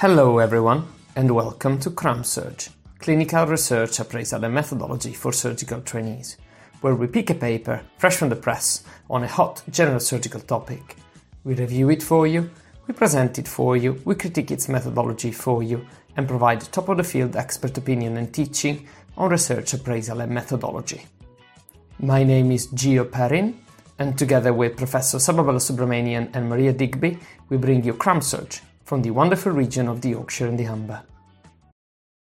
Hello everyone and welcome to CramSurg, Clinical Research Appraisal and Methodology for Surgical Trainees, where we pick a paper fresh from the press on a hot general surgical topic. We review it for you, we present it for you, we critique its methodology for you, and provide top of the field expert opinion and teaching on research appraisal and methodology. My name is Gio Perrin, and together with Professor Saba Balasubramanian and Maria Digby, we bring you CramSurg, from the wonderful region of the Yorkshire and the Humber.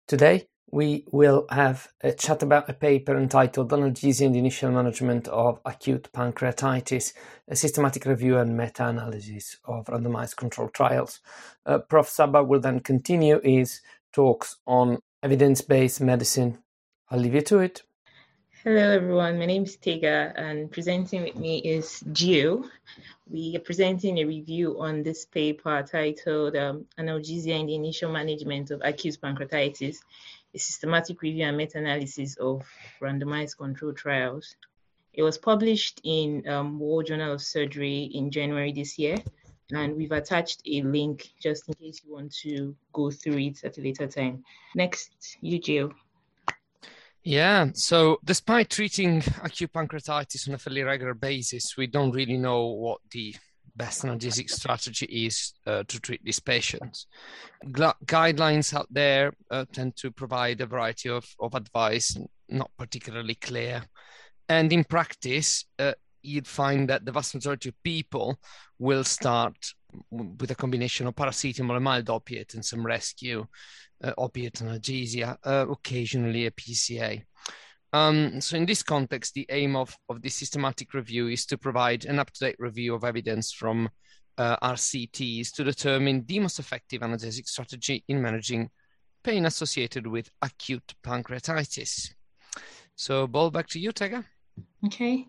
Today, we will have a chat about a paper entitled Analgesia and the Initial Management of Acute Pancreatitis, a systematic review and meta-analysis of randomized controlled trials. Uh, Prof. Saba will then continue his talks on evidence-based medicine. I'll leave you to it. Hello, everyone. My name is Tega, and presenting with me is Gio we are presenting a review on this paper titled um, Analgesia in the Initial Management of Acute Pancreatitis, a systematic review and meta-analysis of randomized controlled trials. It was published in um, World Journal of Surgery in January this year, and we've attached a link just in case you want to go through it at a later time. Next, you, Gio. Yeah. So, despite treating acute pancreatitis on a fairly regular basis, we don't really know what the best analgesic strategy is uh, to treat these patients. Gla- guidelines out there uh, tend to provide a variety of, of advice, not particularly clear. And in practice, uh, you'd find that the vast majority of people will start with a combination of paracetamol, a mild opiate, and some rescue uh, opiate analgesia, uh, occasionally a PCA. Um, so in this context, the aim of, of this systematic review is to provide an up-to-date review of evidence from uh, RCTs to determine the most effective analgesic strategy in managing pain associated with acute pancreatitis. So, ball back to you, Tega. Okay.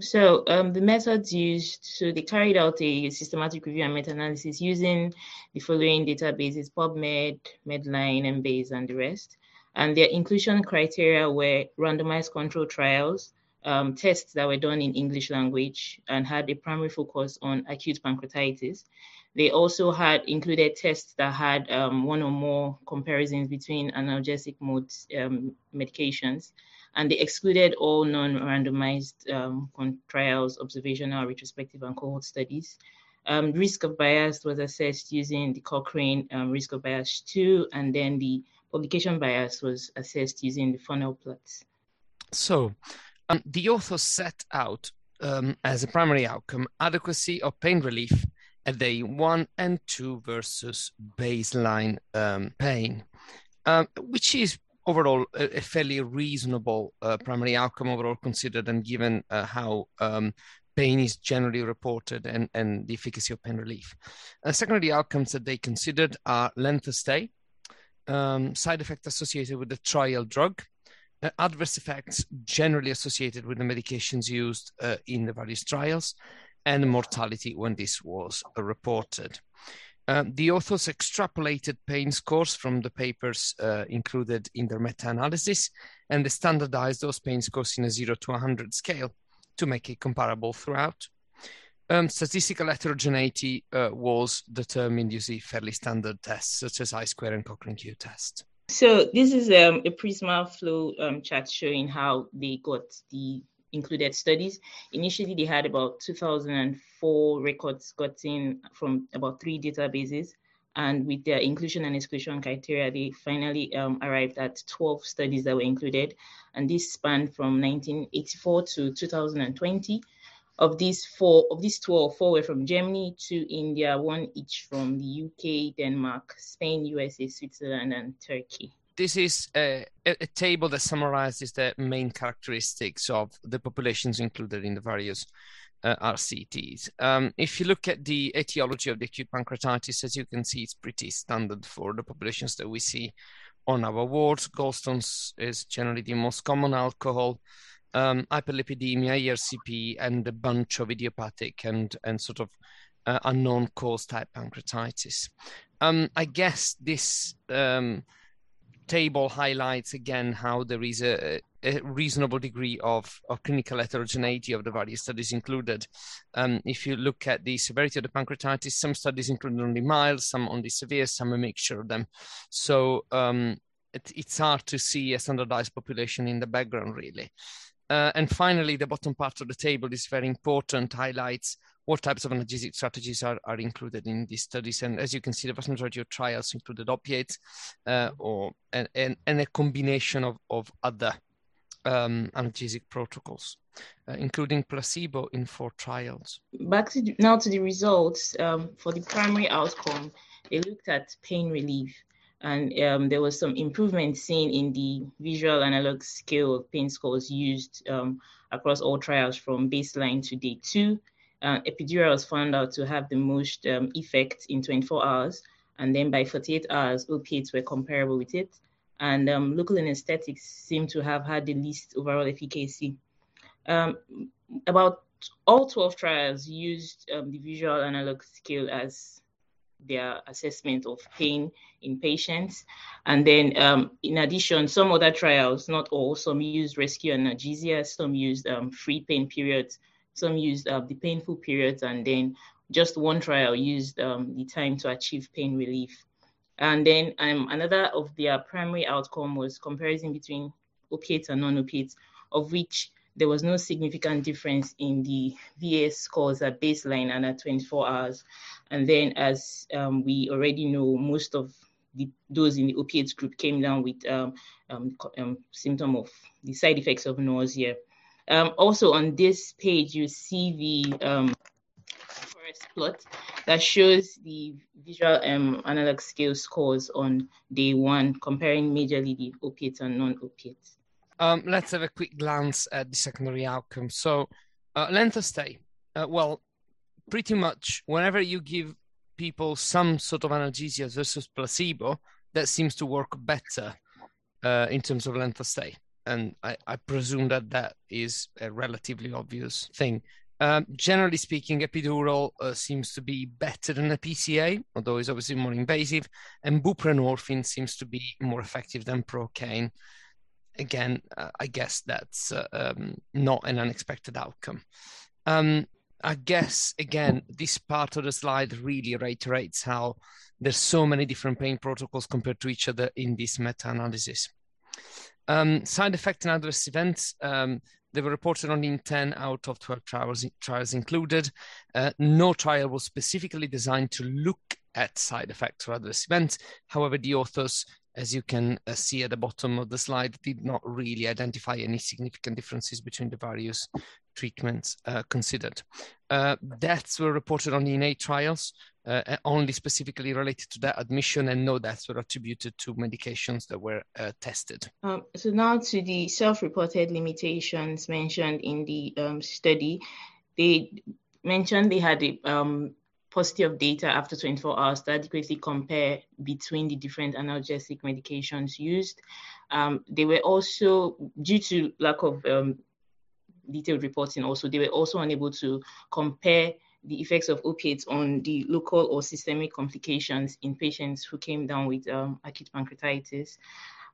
So um, the methods used, so they carried out a systematic review and meta-analysis using the following databases, PubMed, Medline, Embase, and the rest. And their inclusion criteria were randomized control trials, um, tests that were done in English language and had a primary focus on acute pancreatitis. They also had included tests that had um, one or more comparisons between analgesic modes um, medications and they excluded all non-randomized um, trials, observational, retrospective, and cohort studies. Um, risk of bias was assessed using the Cochrane um, risk of bias 2, and then the publication bias was assessed using the funnel plots. So, um, the authors set out um, as a primary outcome adequacy of pain relief at day one and two versus baseline um, pain, which is overall a, a fairly reasonable uh, primary outcome overall considered and given uh, how um, pain is generally reported and, and the efficacy of pain relief. Uh, secondary outcomes that they considered are length of stay, um, side effects associated with the trial drug, uh, adverse effects generally associated with the medications used uh, in the various trials, and mortality when this was uh, reported. Uh, the authors extrapolated pain scores from the papers uh, included in their meta analysis and they standardized those pain scores in a 0 to 100 scale to make it comparable throughout. Um, statistical heterogeneity uh, was determined using fairly standard tests such as I square and Cochrane Q test. So this is um, a Prisma flow um, chart showing how they got the included studies. Initially, they had about 2004 records gotten from about three databases. And with their inclusion and exclusion criteria, they finally um, arrived at 12 studies that were included. And this spanned from 1984 to 2020. Of these four, of these 12, four were from Germany, two India, one each from the UK, Denmark, Spain, USA, Switzerland, and Turkey this is a, a, table that summarizes the main characteristics of the populations included in the various uh, RCTs. Um, if you look at the etiology of the acute pancreatitis, as you can see, it's pretty standard for the populations that we see on our wards. Gallstones is generally the most common alcohol, um, hyperlipidemia, ERCP, and a bunch of idiopathic and, and sort of uh, unknown cause type pancreatitis. Um, I guess this um, table highlights again how there is a, a reasonable degree of, of, clinical heterogeneity of the various studies included. Um, if you look at the severity of the pancreatitis, some studies include only mild, some only severe, some a mixture of them. So um, it, it's hard to see a standardized population in the background, really. Uh, and finally, the bottom part of the table is very important, highlights what types of analgesic strategies are, are included in these studies. And as you can see, the vast majority of trials included opiates uh, or and, and, and, a combination of, of other um, analgesic protocols, uh, including placebo in four trials. Back to, now to the results um, for the primary outcome, they looked at pain relief and um, there was some improvement seen in the visual analog scale of pain scores used um, across all trials from baseline to day two. Uh, epidural was found out to have the most um, effect in 24 hours, and then by 48 hours, opiates were comparable with it. And um, local anesthetics seem to have had the least overall efficacy. Um, about all 12 trials used um, the visual analog scale as their assessment of pain in patients. And then, um, in addition, some other trials, not all, some used rescue analgesia, some used um, free pain periods, some used uh, the painful periods, and then just one trial used um, the time to achieve pain relief. And then um, another of their primary outcome was comparison between opiates and non-opiates, of which there was no significant difference in the VAS scores at baseline and at 24 hours. And then, as um, we already know, most of the, those in the opiates group came down with um, um, um symptom of the side effects of nausea. Um, also, on this page, you see the um, forest plot that shows the visual um, analog scale scores on day one, comparing majorly the opiates and non-opiates. Um, let's have a quick glance at the secondary outcomes. So, uh, length of stay. Uh, well, pretty much whenever you give people some sort of analgesia versus placebo, that seems to work better uh, in terms of length of stay. And I, I, presume that that is a relatively obvious thing. Um, generally speaking, epidural uh, seems to be better than a PCA, although it's obviously more invasive, and buprenorphine seems to be more effective than procaine again, uh, I guess that's uh, um, not an unexpected outcome. Um, I guess again, this part of the slide really reiterates how there's so many different pain protocols compared to each other in this meta-analysis. Um, side effect and adverse events. Um, they were reported only in 10 out of 12 trials, trials included. Uh, no trial was specifically designed to look at side effects or adverse events. However, the authors as you can uh, see at the bottom of the slide, did not really identify any significant differences between the various treatments uh, considered. Uh, deaths were reported only in eight trials, uh, only specifically related to that admission, and no deaths were attributed to medications that were uh, tested. Um, so now to the self-reported limitations mentioned in the um, study, they mentioned they had a um, of data after 24 hours to adequately compare between the different analgesic medications used. Um, they were also, due to lack of um, detailed reporting, also, they were also unable to compare the effects of opiates on the local or systemic complications in patients who came down with um, acute pancreatitis.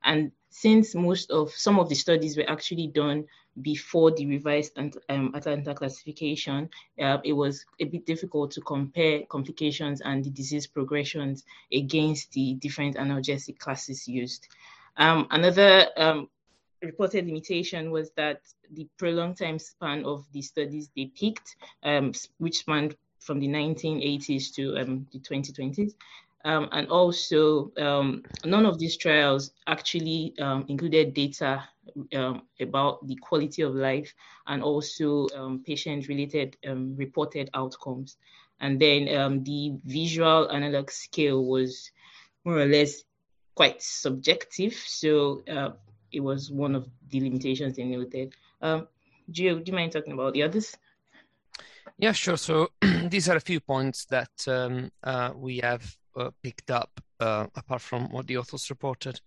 And since most of some of the studies were actually done before the revised um, Atlanta classification, uh, it was a bit difficult to compare complications and the disease progressions against the different analgesic classes used. Um, another um, reported limitation was that the prolonged time span of the studies they picked, um, which spanned from the 1980s to um, the 2020s, um, and also, um, none of these trials actually um, included data um, about the quality of life and also patient-related um, reported outcomes. And then the visual analog scale was more or less quite subjective, so uh, it was one of the limitations they noted. Um, Gio, do you mind talking about the others? Yeah, sure. So these are a few points that uh, we have uh, picked up uh, apart from what the authors reported.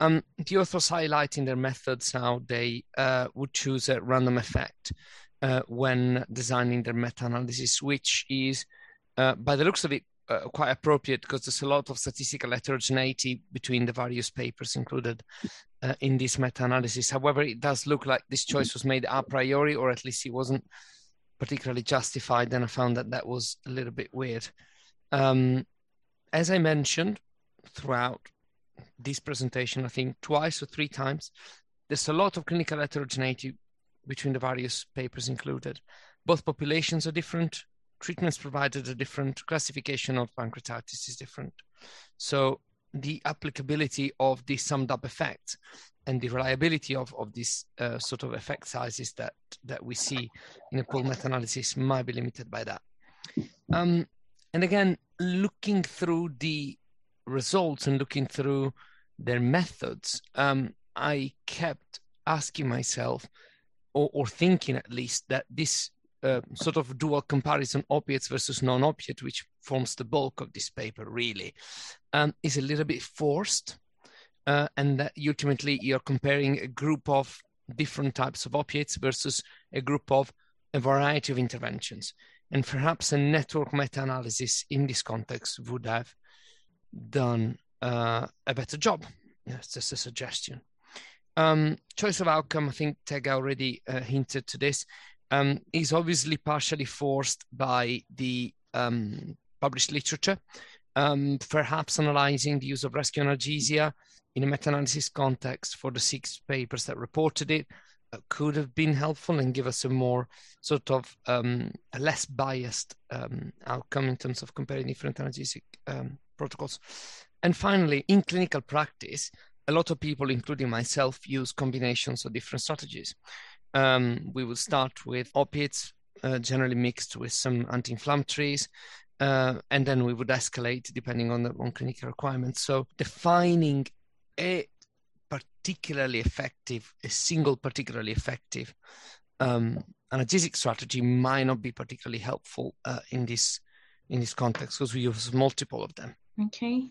Um, the authors highlight in their methods how they uh, would choose a random effect uh, when designing their meta-analysis, which is, uh, by the looks of it, uh, quite appropriate because there's a lot of statistical heterogeneity between the various papers included uh, in this meta-analysis. However, it does look like this choice was made a priori, or at least it wasn't particularly justified. And I found that that was a little bit weird. Um, as I mentioned throughout this presentation, I think twice or three times, there's a lot of clinical heterogeneity between the various papers included. Both populations are different, treatments provided are different, classification of pancreatitis is different. So the applicability of the summed up effect and the reliability of, of these uh, sort of effect sizes that, that we see in a pool meta-analysis might be limited by that. Um, and again, looking through the results and looking through their methods, um, I kept asking myself, or, or thinking at least, that this sort of dual comparison opiates versus non-opiate, which forms the bulk of this paper, really, um, is a little bit forced, uh, and that ultimately you're comparing a group of different types of opiates versus a group of a variety of interventions, and perhaps a network meta-analysis in this context would have done uh, a better job. That's just a suggestion. Um, choice of outcome, I think Tega already uh, hinted to this, um, is obviously partially forced by the um, published literature, um, perhaps analyzing the use of rescue analgesia in a meta-analysis context for the six papers that reported it uh, could have been helpful and give us a more sort of um, a less biased um, outcome in terms of comparing different analgesic um, protocols. And finally, in clinical practice, a lot of people, including myself, use combinations of different strategies. Um, we will start with opiates, uh, generally mixed with some anti-inflammatories, uh, and then we would escalate depending on the on clinical requirements. So defining a particularly effective, a single particularly effective um, analgesic strategy might not be particularly helpful uh, in this in this context because we use multiple of them. Okay.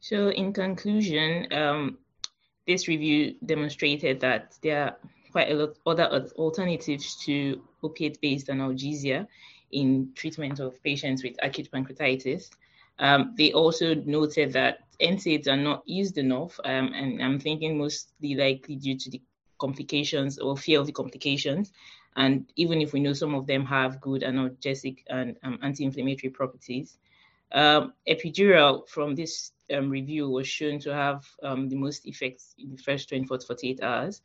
So, in conclusion, um, this review demonstrated that there quite a lot other alternatives to opiate-based analgesia in treatment of patients with acute pancreatitis. Um, they also noted that NSAIDs are not used enough, um, and I'm thinking mostly likely due to the complications or fear of the complications. And even if we know some of them have good analgesic and um, anti-inflammatory properties, um, epidural from this um, review was shown to have um, the most effects in the first 24 to 48 hours,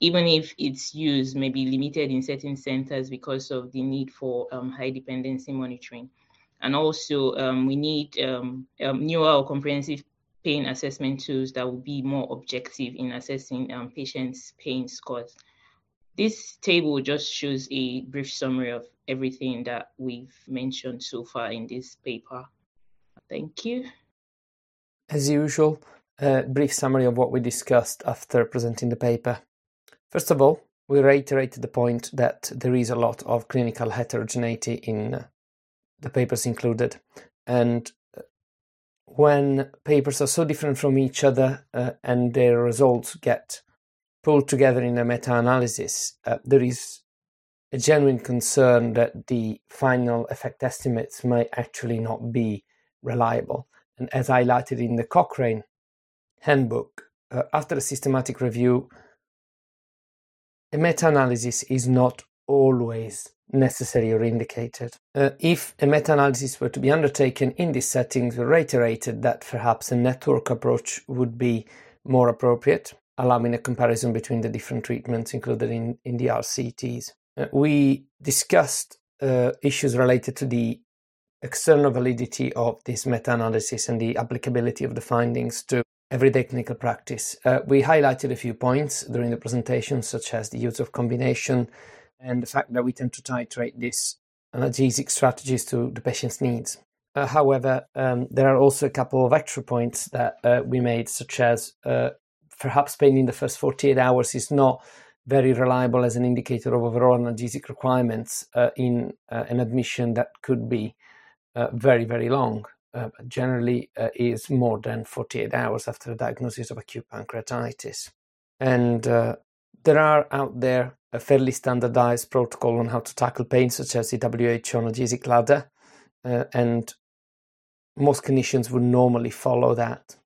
even if its use may be limited in certain centers because of the need for um, high dependency monitoring. And also, um, we need um, newer or comprehensive pain assessment tools that will be more objective in assessing patients' pain scores. This table just shows a brief summary of everything that we've mentioned so far in this paper. Thank you. As usual, a brief summary of what we discussed after presenting the paper. First of all, we reiterated the point that there is a lot of clinical heterogeneity in the papers included. And uh, when papers are so different from each other uh, and their results get pulled together in a meta analysis, uh, there is a genuine concern that the final effect estimates may actually not be reliable. And as highlighted in the Cochrane handbook, uh, after a systematic review, a meta analysis is not always necessary or indicated. Uh, if a meta analysis were to be undertaken in these settings, we reiterated that perhaps a network approach would be more appropriate, allowing a comparison between the different treatments included in, in the RCTs. Uh, we discussed uh, issues related to the external validity of this meta-analysis and the applicability of the findings to everyday clinical practice. Uh, we highlighted a few points during the presentation, such as the use of combination and the fact that we tend to titrate these analgesic strategies to the patient's needs. Uh, however, um, there are also a couple of extra points that uh, we made, such as uh, perhaps pain in the first 48 hours is not very reliable as an indicator of overall analgesic requirements uh, in uh, an admission that could be very, very long. Uh, generally uh, is more than 48 hours after a diagnosis of acute pancreatitis. And uh, there are out there a fairly standardized protocol on how to tackle pain, such as the WHO analgesic ladder. Uh, and most clinicians would normally follow that.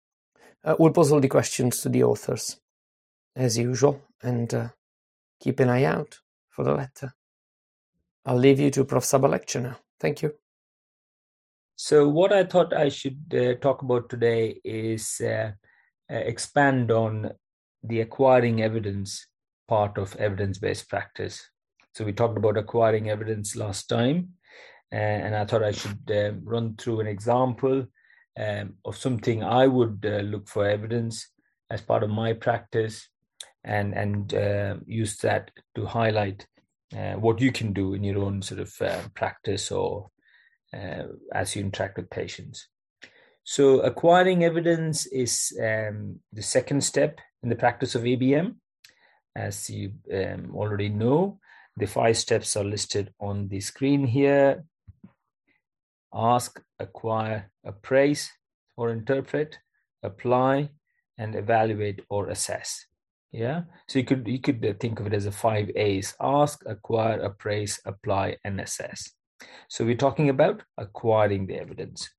Uh, we'll pose all the questions to the authors, as usual, and uh, keep an eye out for the letter. I'll leave you to Prof. Saba lecture now. Thank you. So, what I thought I should uh, talk about today is uh, uh, expand on the acquiring evidence part of evidence based practice. So, we talked about acquiring evidence last time, uh, and I thought I should uh, run through an example um, of something I would uh, look for evidence as part of my practice and, and use that to highlight what you can do in your own sort of practice or uh, as you interact with patients. So, acquiring evidence is um, the second step in the practice of EBM. As you um, already know, the five steps are listed on the screen here ask, acquire, appraise or interpret, apply, and evaluate or assess. Yeah, so you could you could think of it as a five A's: ask, acquire, appraise, apply, and assess. So we're talking about acquiring the evidence.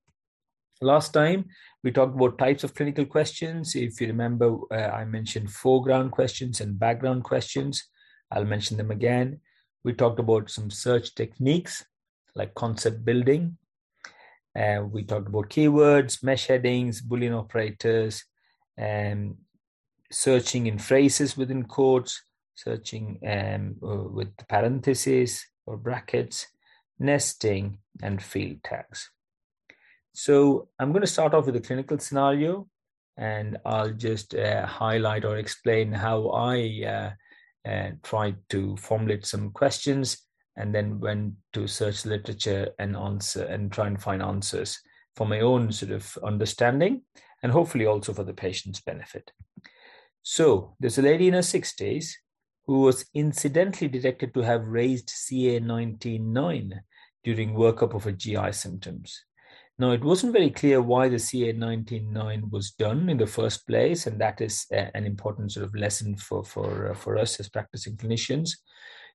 Last time we talked about types of clinical questions. If you remember, uh, I mentioned foreground questions and background questions. I'll mention them again. We talked about some search techniques like concept building. Uh, we talked about keywords, MeSH headings, Boolean operators, and searching in phrases within quotes, searching um, uh, with parentheses or brackets, nesting, and field tags. So I'm going to start off with a clinical scenario and I'll just uh, highlight or explain how I uh, uh, tried to formulate some questions and then went to search literature and answer and try and find answers for my own sort of understanding and hopefully also for the patient's benefit. So there's a lady in her 60s who was incidentally detected to have raised CA19-9 during workup of her GI symptoms. Now, it wasn't very clear why the CA19-9 was done in the first place, and that is an important sort of lesson for, for, uh, for us as practicing clinicians.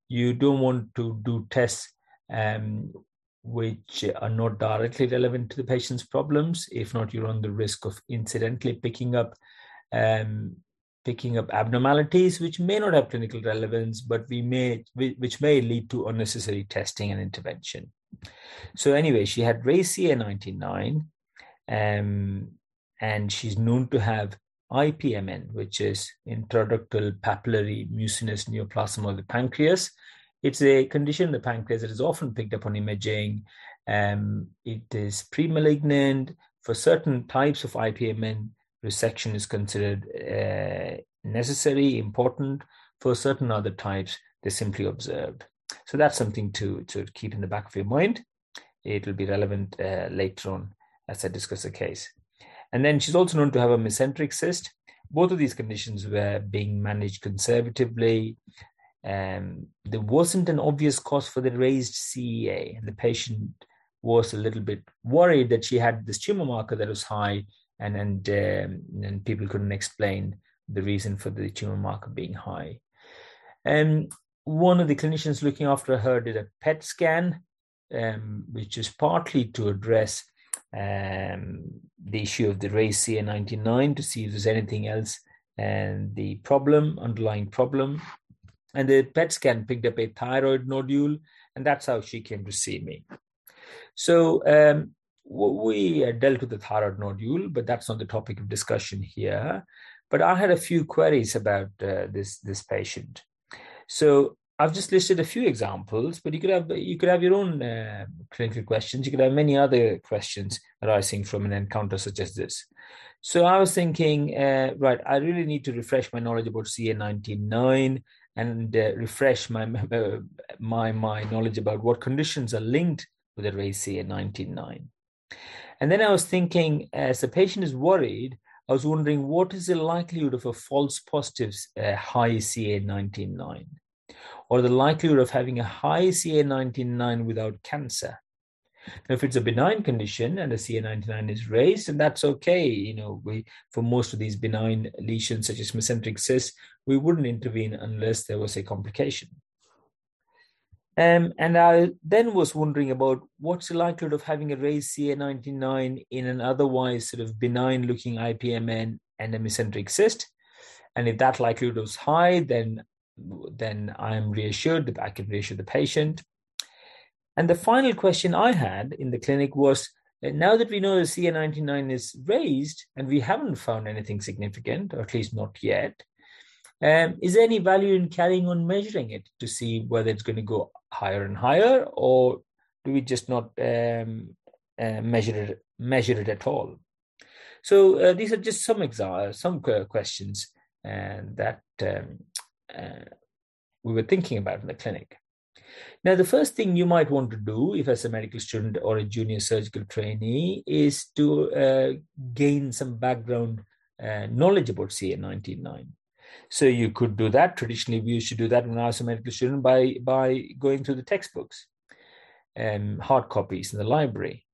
You don't want to do tests um, which are not directly relevant to the patient's problems. If not, you run the risk of incidentally picking up um, picking up abnormalities which may not have clinical relevance, but we may which may lead to unnecessary testing and intervention. So anyway, she had raised CA19-9, um, and she's known to have IPMN, which is intraductal papillary mucinous neoplasm of the pancreas. It's a condition in the pancreas that is often picked up on imaging. Um, it is pre-malignant. For certain types of IPMN, resection is considered uh, necessary, important. For certain other types, they're simply observed. So that's something to, to keep in the back of your mind. It will be relevant uh, later on as I discuss the case. And then she's also known to have a mesenteric cyst. Both of these conditions were being managed conservatively. Um, there wasn't an obvious cause for the raised CEA, and the patient was a little bit worried that she had this tumor marker that was high and and um, and people couldn't explain the reason for the tumor marker being high. And one of the clinicians looking after her did a PET scan, um, which is partly to address um, the issue of the race CA19-9 to see if there's anything else and the problem, underlying problem. And the PET scan picked up a thyroid nodule, and that's how she came to see me. So um, we dealt with the thyroid nodule, but that's not the topic of discussion here. But I had a few queries about uh, this this patient. So I've just listed a few examples, but you could have you could have your own uh, clinical questions. You could have many other questions arising from an encounter such as this. So I was thinking, uh, right, I really need to refresh my knowledge about CA19-9 and uh, refresh my my my knowledge about what conditions are linked with a raised CA19-9. And then I was thinking, as the patient is worried, I was wondering what is the likelihood of a false positive uh, high CA19-9 or the likelihood of having a high CA19-9 without cancer. Now, if it's a benign condition and the CA19-9 is raised, and that's okay. You know, we for most of these benign lesions such as mesenteric cysts, we wouldn't intervene unless there was a complication. Um, and I then was wondering about what's the likelihood of having a raised CA19-9 in an otherwise sort of benign looking IPMN and a mesenteric cyst. And if that likelihood was high, then, then I'm reassured that I can reassure the patient. And the final question I had in the clinic was now that we know the CA19-9 is raised and we haven't found anything significant, or at least not yet, um, is there any value in carrying on measuring it to see whether it's going to go higher and higher, or do we just not um, uh, measure it measure it at all? So uh, these are just some exa- some questions and that um, uh, we were thinking about in the clinic. Now, the first thing you might want to do, if as a medical student or a junior surgical trainee, is to uh, gain some background uh, knowledge about CA19-9. So you could do that. Traditionally, we used to do that when I was a medical student by by going through the textbooks, and um, hard copies in the library.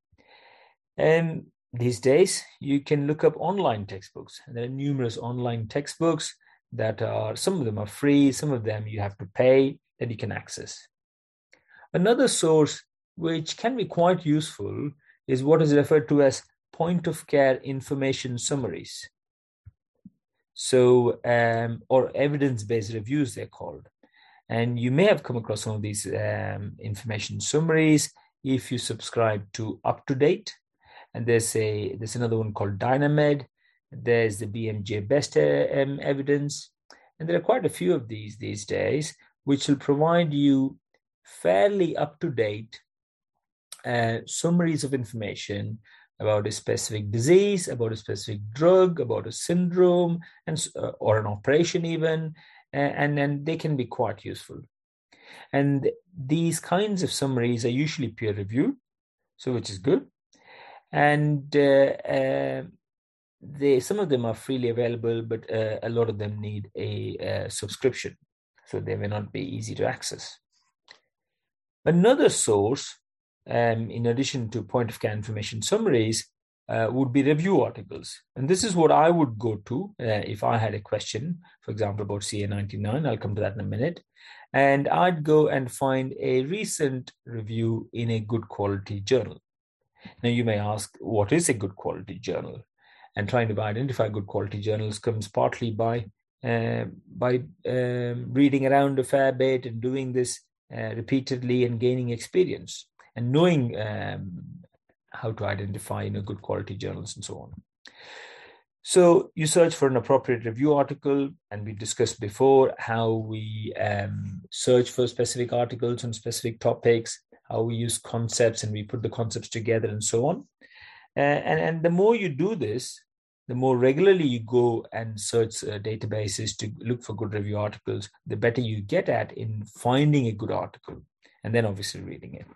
And these days, you can look up online textbooks. And there are numerous online textbooks that are some of them are free, some of them you have to pay that you can access. Another source which can be quite useful is what is referred to as point of care information summaries. So, um, or evidence based reviews, they're called. And you may have come across some of these um, information summaries if you subscribe to Up to Date. And there's a there's another one called DynaMed. There's the BMJ Best um, Evidence, and there are quite a few of these these days, which will provide you fairly up to date uh, summaries of information about a specific disease, about a specific drug, about a syndrome, and uh, or an operation even, and then they can be quite useful. And these kinds of summaries are usually peer reviewed, so which is good. And uh, uh, they some of them are freely available, but uh, a lot of them need a, a subscription, so they may not be easy to access. Another source, um, in addition to point of care information summaries, uh, would be review articles. And this is what I would go to uh, if I had a question, for example, about CA99. I'll come to that in a minute. And I'd go and find a recent review in a good quality journal. Now, you may ask, what is a good quality journal? And trying to identify good quality journals comes partly by uh, by um, reading around a fair bit and doing this uh, repeatedly and gaining experience and knowing um, how to identify you know, good quality journals and so on. So you search for an appropriate review article, and we discussed before how we um, search for specific articles on specific topics, how we use concepts and we put the concepts together and so on. Uh, and, and the more you do this, the more regularly you go and search uh, databases to look for good review articles, the better you get at in finding a good article and then obviously reading it.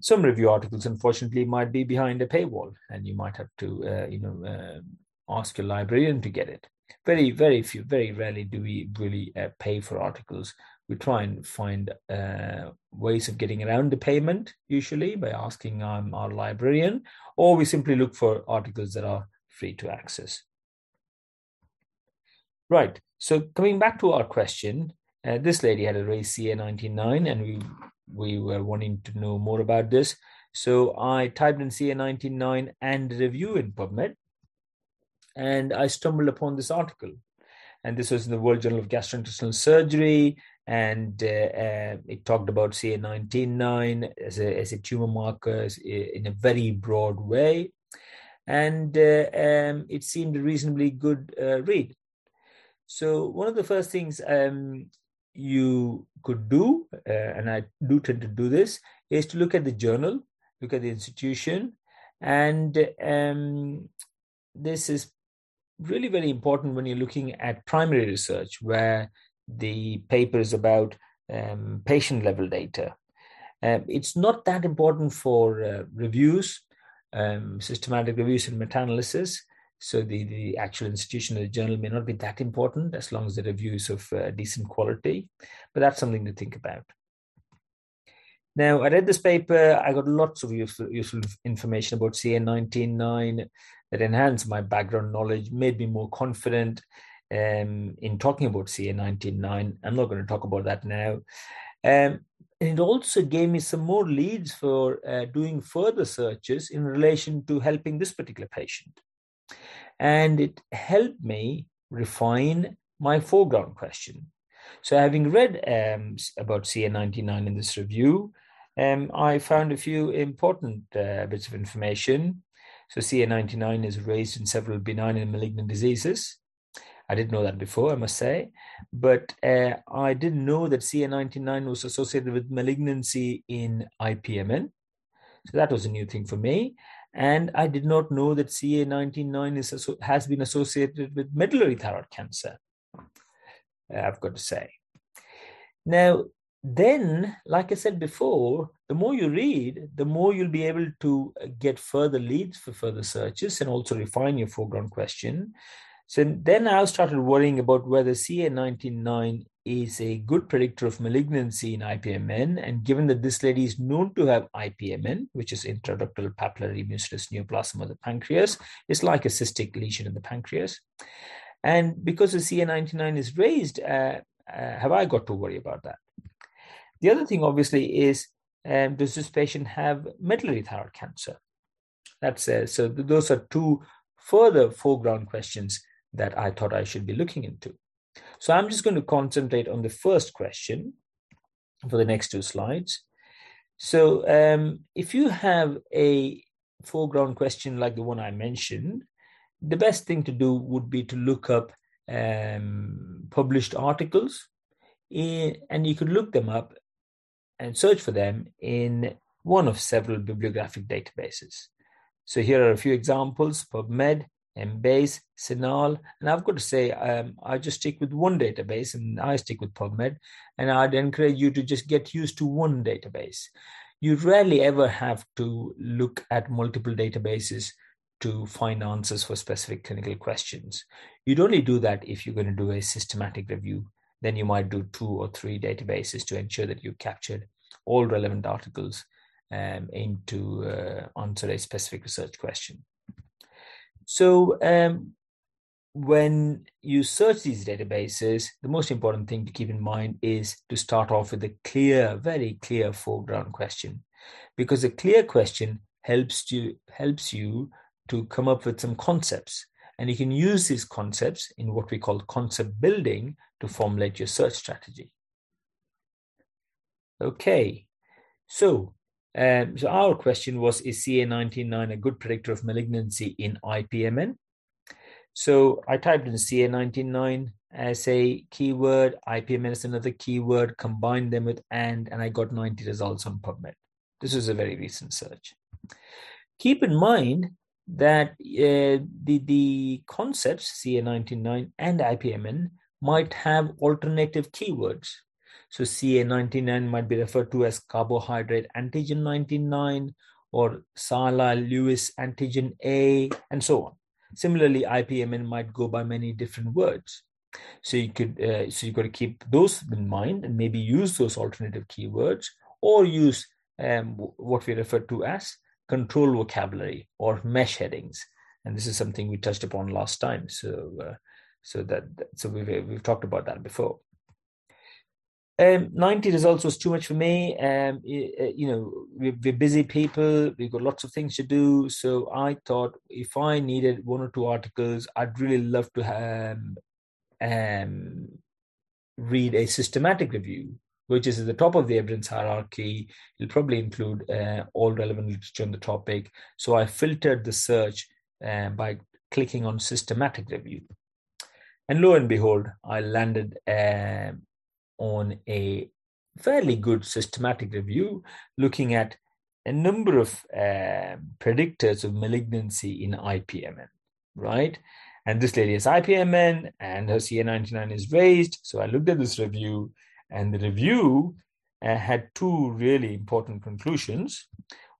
Some review articles, unfortunately, might be behind a paywall, and you might have to, uh, you know, uh, ask your librarian to get it. Very, very few, very rarely do we really uh, pay for articles. We try and find uh, ways of getting around the payment, usually by asking um, our librarian, or we simply look for articles that are free to access. Right. So coming back to our question, uh, this lady had a race CA19-9 and we we were wanting to know more about this. So I typed in CA19-9 and review in PubMed and I stumbled upon this article. And this was in the World Journal of Gastrointestinal Surgery and uh, uh, it talked about CA19-9 as a, as a tumor marker in a very broad way and uh, um, it seemed a reasonably good uh, read. So one of the first things um, you could do, uh, and I do tend to do this, is to look at the journal, look at the institution, and um, this is really very important when you're looking at primary research, where the paper is about um, patient level data. Um, it's not that important for uh, reviews um, systematic reviews and meta-analysis. So the, the actual institution of the journal may not be that important as long as the review is of uh, decent quality, but that's something to think about. Now, I read this paper. I got lots of useful, useful information about CA19-9 that enhanced my background knowledge, made me more confident um, in talking about CA19-9. I'm not going to talk about that now. Um, and it also gave me some more leads for uh, doing further searches in relation to helping this particular patient. And it helped me refine my foreground question. So, having read um, about CA99 in this review, um, I found a few important uh, bits of information. So, CA99 is raised in several benign and malignant diseases. I didn't know that before, I must say. But uh, I didn't know that CA99 was associated with malignancy in IPMN. So that was a new thing for me. And I did not know that CA99 is, has been associated with medullary thyroid cancer. I've got to say. Now, then, like I said before, the more you read, the more you'll be able to get further leads for further searches and also refine your foreground question. So then I started worrying about whether CA199 is a good predictor of malignancy in IPMN. And given that this lady is known to have IPMN, which is intraductal papillary mucinous neoplasm of the pancreas, it's like a cystic lesion in the pancreas. And because the CA99 is raised, uh, uh, have I got to worry about that? The other thing, obviously, is um, does this patient have medullary thyroid cancer? That's uh, so. Those are two further foreground questions that I thought I should be looking into. So I'm just going to concentrate on the first question for the next two slides. So um, if you have a foreground question like the one I mentioned, the best thing to do would be to look up um, published articles, in, and you could look them up and search for them in one of several bibliographic databases. So here are a few examples, PubMed, Embase, CINAHL, and I've got to say, um, I just stick with one database and I stick with PubMed, and I'd encourage you to just get used to one database. You rarely ever have to look at multiple databases to find answers for specific clinical questions. You'd only do that if you're going to do a systematic review. Then you might do two or three databases to ensure that you captured all relevant articles um, aimed to uh, answer a specific research question. So um, when you search these databases, the most important thing to keep in mind is to start off with a clear, very clear foreground question, because a clear question helps you helps you to come up with some concepts, and you can use these concepts in what we call concept building to formulate your search strategy. Okay, so um, so our question was, is CA199 a good predictor of malignancy in IPMN? So I typed in CA199 as a keyword, IPMN as another keyword, combined them with AND, and I got 90 results on PubMed. This is a very recent search. Keep in mind that uh, the, the concepts CA199 and IPMN might have alternative keywords. So CA99 might be referred to as carbohydrate antigen 99 or sialyl Lewis antigen A, and so on. Similarly, IPMN might go by many different words. So you could uh, so you've got to keep those in mind and maybe use those alternative keywords or use um, what we refer to as control vocabulary or MeSH headings. And this is something we touched upon last time. So uh, so that so we've we've talked about that before. Um, 90 results was too much for me. Um, you know, we're, we're, busy people, we've got lots of things to do. So I thought if I needed one or two articles, I'd really love to have, um, read a systematic review, which is at the top of the evidence hierarchy. It'll probably include uh, all relevant literature on the topic. So I filtered the search uh, by clicking on systematic review. And lo and behold, I landed uh, on a fairly good systematic review looking at a number of uh, predictors of malignancy in IPMN, right? And this lady has IPMN and her CA99 is raised. So I looked at this review, and the review uh, had two really important conclusions.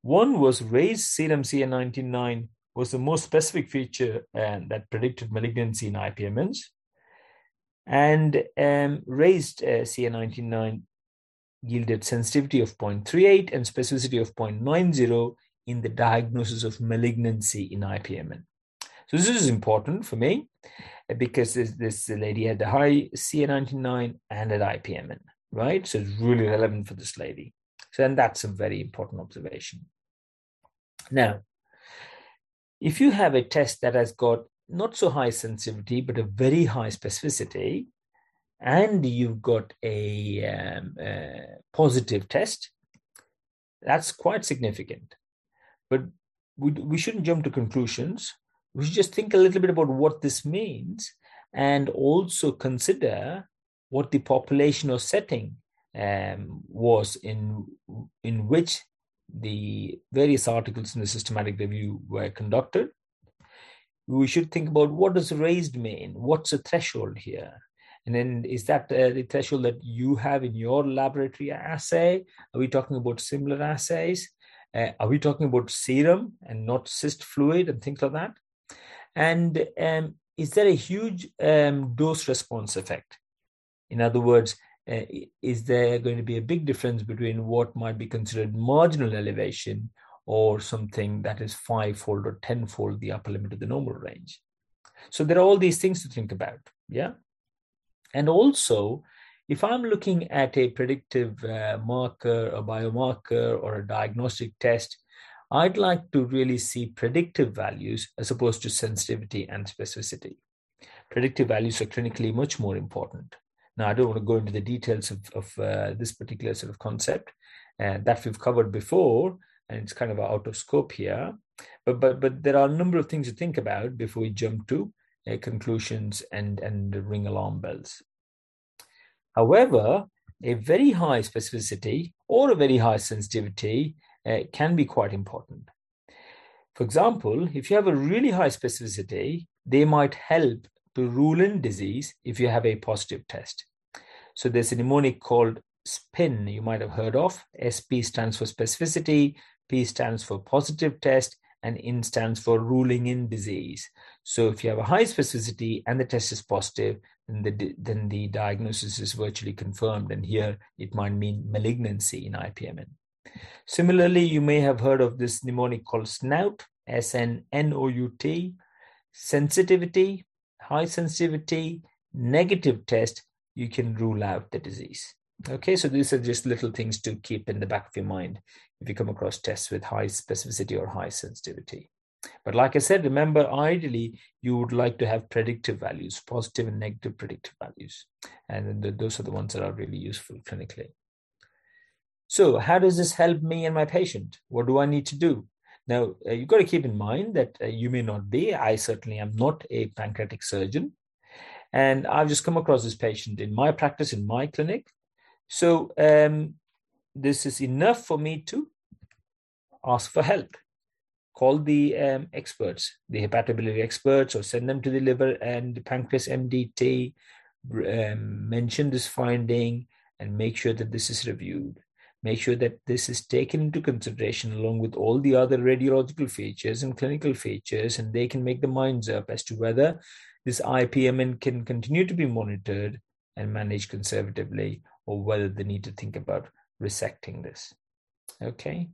One was raised serum CA99 was the most specific feature uh, that predicted malignancy in IPMNs and um, raised uh, CA199 yielded sensitivity of 0.38 and specificity of 0.90 in the diagnosis of malignancy in IPMN. So this is important for me uh, because this, this lady had a high CA199 and an IPMN. right? So it's really relevant for this lady. So, and that's a very important observation. Now, if you have a test that has got not so high sensitivity, but a very high specificity, and you've got a, um, positive test, that's quite significant. But we, we shouldn't jump to conclusions. We should just think a little bit about what this means and also consider what the population or setting um, was in in which the various articles in the systematic review were conducted. We should think about what does raised mean? What's the threshold here? And then is that uh, the threshold that you have in your laboratory assay? Are we talking about similar assays? Uh, are we talking about serum and not cyst fluid and things like that? And um, is there a huge um, dose response effect? In other words, uh, is there going to be a big difference between what might be considered marginal elevation or something that is fivefold or tenfold the upper limit of the normal range? So there are all these things to think about. Yeah. And also, if I'm looking at a predictive uh, marker, a biomarker, or a diagnostic test, I'd like to really see predictive values as opposed to sensitivity and specificity. Predictive values are clinically much more important. Now, I don't want to go into the details of, of uh, this particular sort of concept uh, that we've covered before, and it's kind of out of scope here. But but but there are a number of things to think about before we jump to uh, conclusions and and ring alarm bells. However, a very high specificity or a very high sensitivity uh, can be quite important. For example, if you have a really high specificity, they might help to rule in disease if you have a positive test. So there's a mnemonic called SPIN you might have heard of. SP stands for specificity, P stands for positive test, and IN stands for ruling in disease. So if you have a high specificity and the test is positive, then the, then the diagnosis is virtually confirmed. And here it might mean malignancy in IPMN. Similarly, you may have heard of this mnemonic called SNOUT, S N N O U T. Sensitivity, high sensitivity, negative test, you can rule out the disease. Okay, so these are just little things to keep in the back of your mind if you come across tests with high specificity or high sensitivity. But like I said, remember, ideally, you would like to have predictive values, positive and negative predictive values. And those are the ones that are really useful clinically. So, how does this help me and my patient? What do I need to do? Now, uh, you've got to keep in mind that uh, you may not be, I certainly am not a pancreatic surgeon. And I've just come across this patient in my practice, in my clinic. So, um, this is enough for me to ask for help. Call the um, experts, the hepatobiliary experts, or send them to the liver and the pancreas MDT, um, mention this finding, and make sure that this is reviewed make sure that this is taken into consideration along with all the other radiological features and clinical features, and they can make the minds up as to whether this IPMN can continue to be monitored and managed conservatively, or whether they need to think about resecting this. Okay.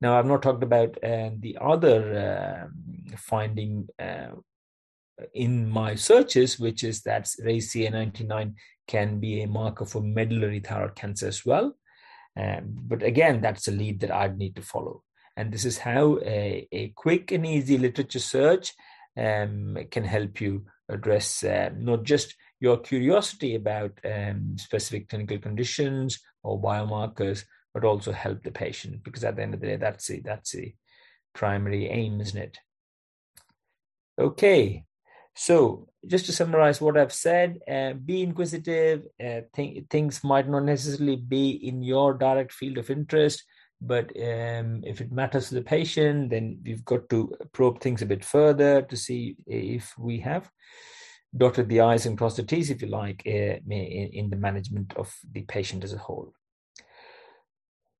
Now, I've not talked about uh, the other uh, finding uh, in my searches, which is that race CA19-9 can be a marker for medullary thyroid cancer as well. Um, but again, that's a lead that I'd need to follow. And this is how a, a quick and easy literature search um, can help you address uh, not just your curiosity about um, specific clinical conditions or biomarkers, but also help the patient. Because at the end of the day, that's the, that's the primary aim, isn't it? Okay, so, just to summarize what I've said, uh, be inquisitive. Uh, th- things might not necessarily be in your direct field of interest, but um, if it matters to the patient, then we've got to probe things a bit further to see if we have dotted the I's and crossed the T's, if you like, uh, in, in the management of the patient as a whole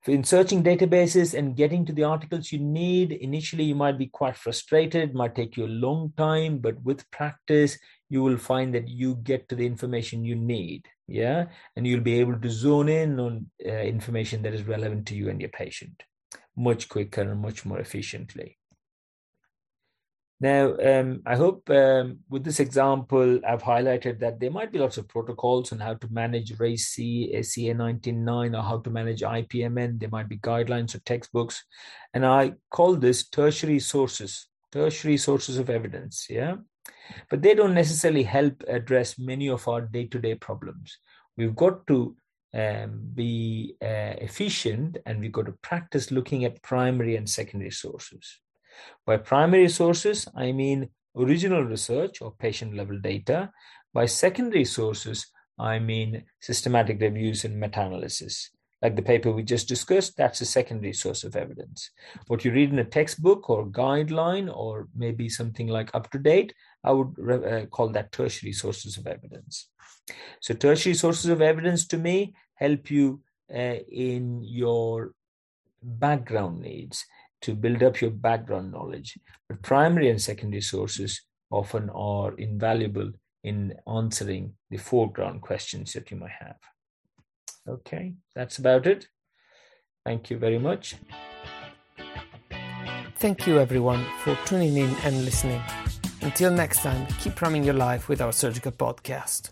in searching databases and getting to the articles you need, initially you might be quite frustrated, might take you a long time, but with practice, you will find that you get to the information you need. Yeah. And you'll be able to zone in on uh, information that is relevant to you and your patient much quicker and much more efficiently. Now, um, I hope um, with this example, I've highlighted that there might be lots of protocols on how to manage RACE, c CA 19-9, or how to manage IPMN. There might be guidelines or textbooks. And I call this tertiary sources, tertiary sources of evidence. Yeah. But they don't necessarily help address many of our day to day problems. We've got to um, be uh, efficient and we've got to practice looking at primary and secondary sources. By primary sources, I mean original research or patient level data. By secondary sources, I mean systematic reviews and meta analysis. Like the paper we just discussed, that's a secondary source of evidence. What you read in a textbook or guideline, or maybe something like UpToDate, I would uh, call that tertiary sources of evidence. So, tertiary sources of evidence to me help you uh, in your background needs to build up your background knowledge. But primary and secondary sources often are invaluable in answering the foreground questions that you might have. Okay, that's about it. Thank you very much. Thank you, everyone, for tuning in and listening. Until next time, keep running your life with our surgical podcast.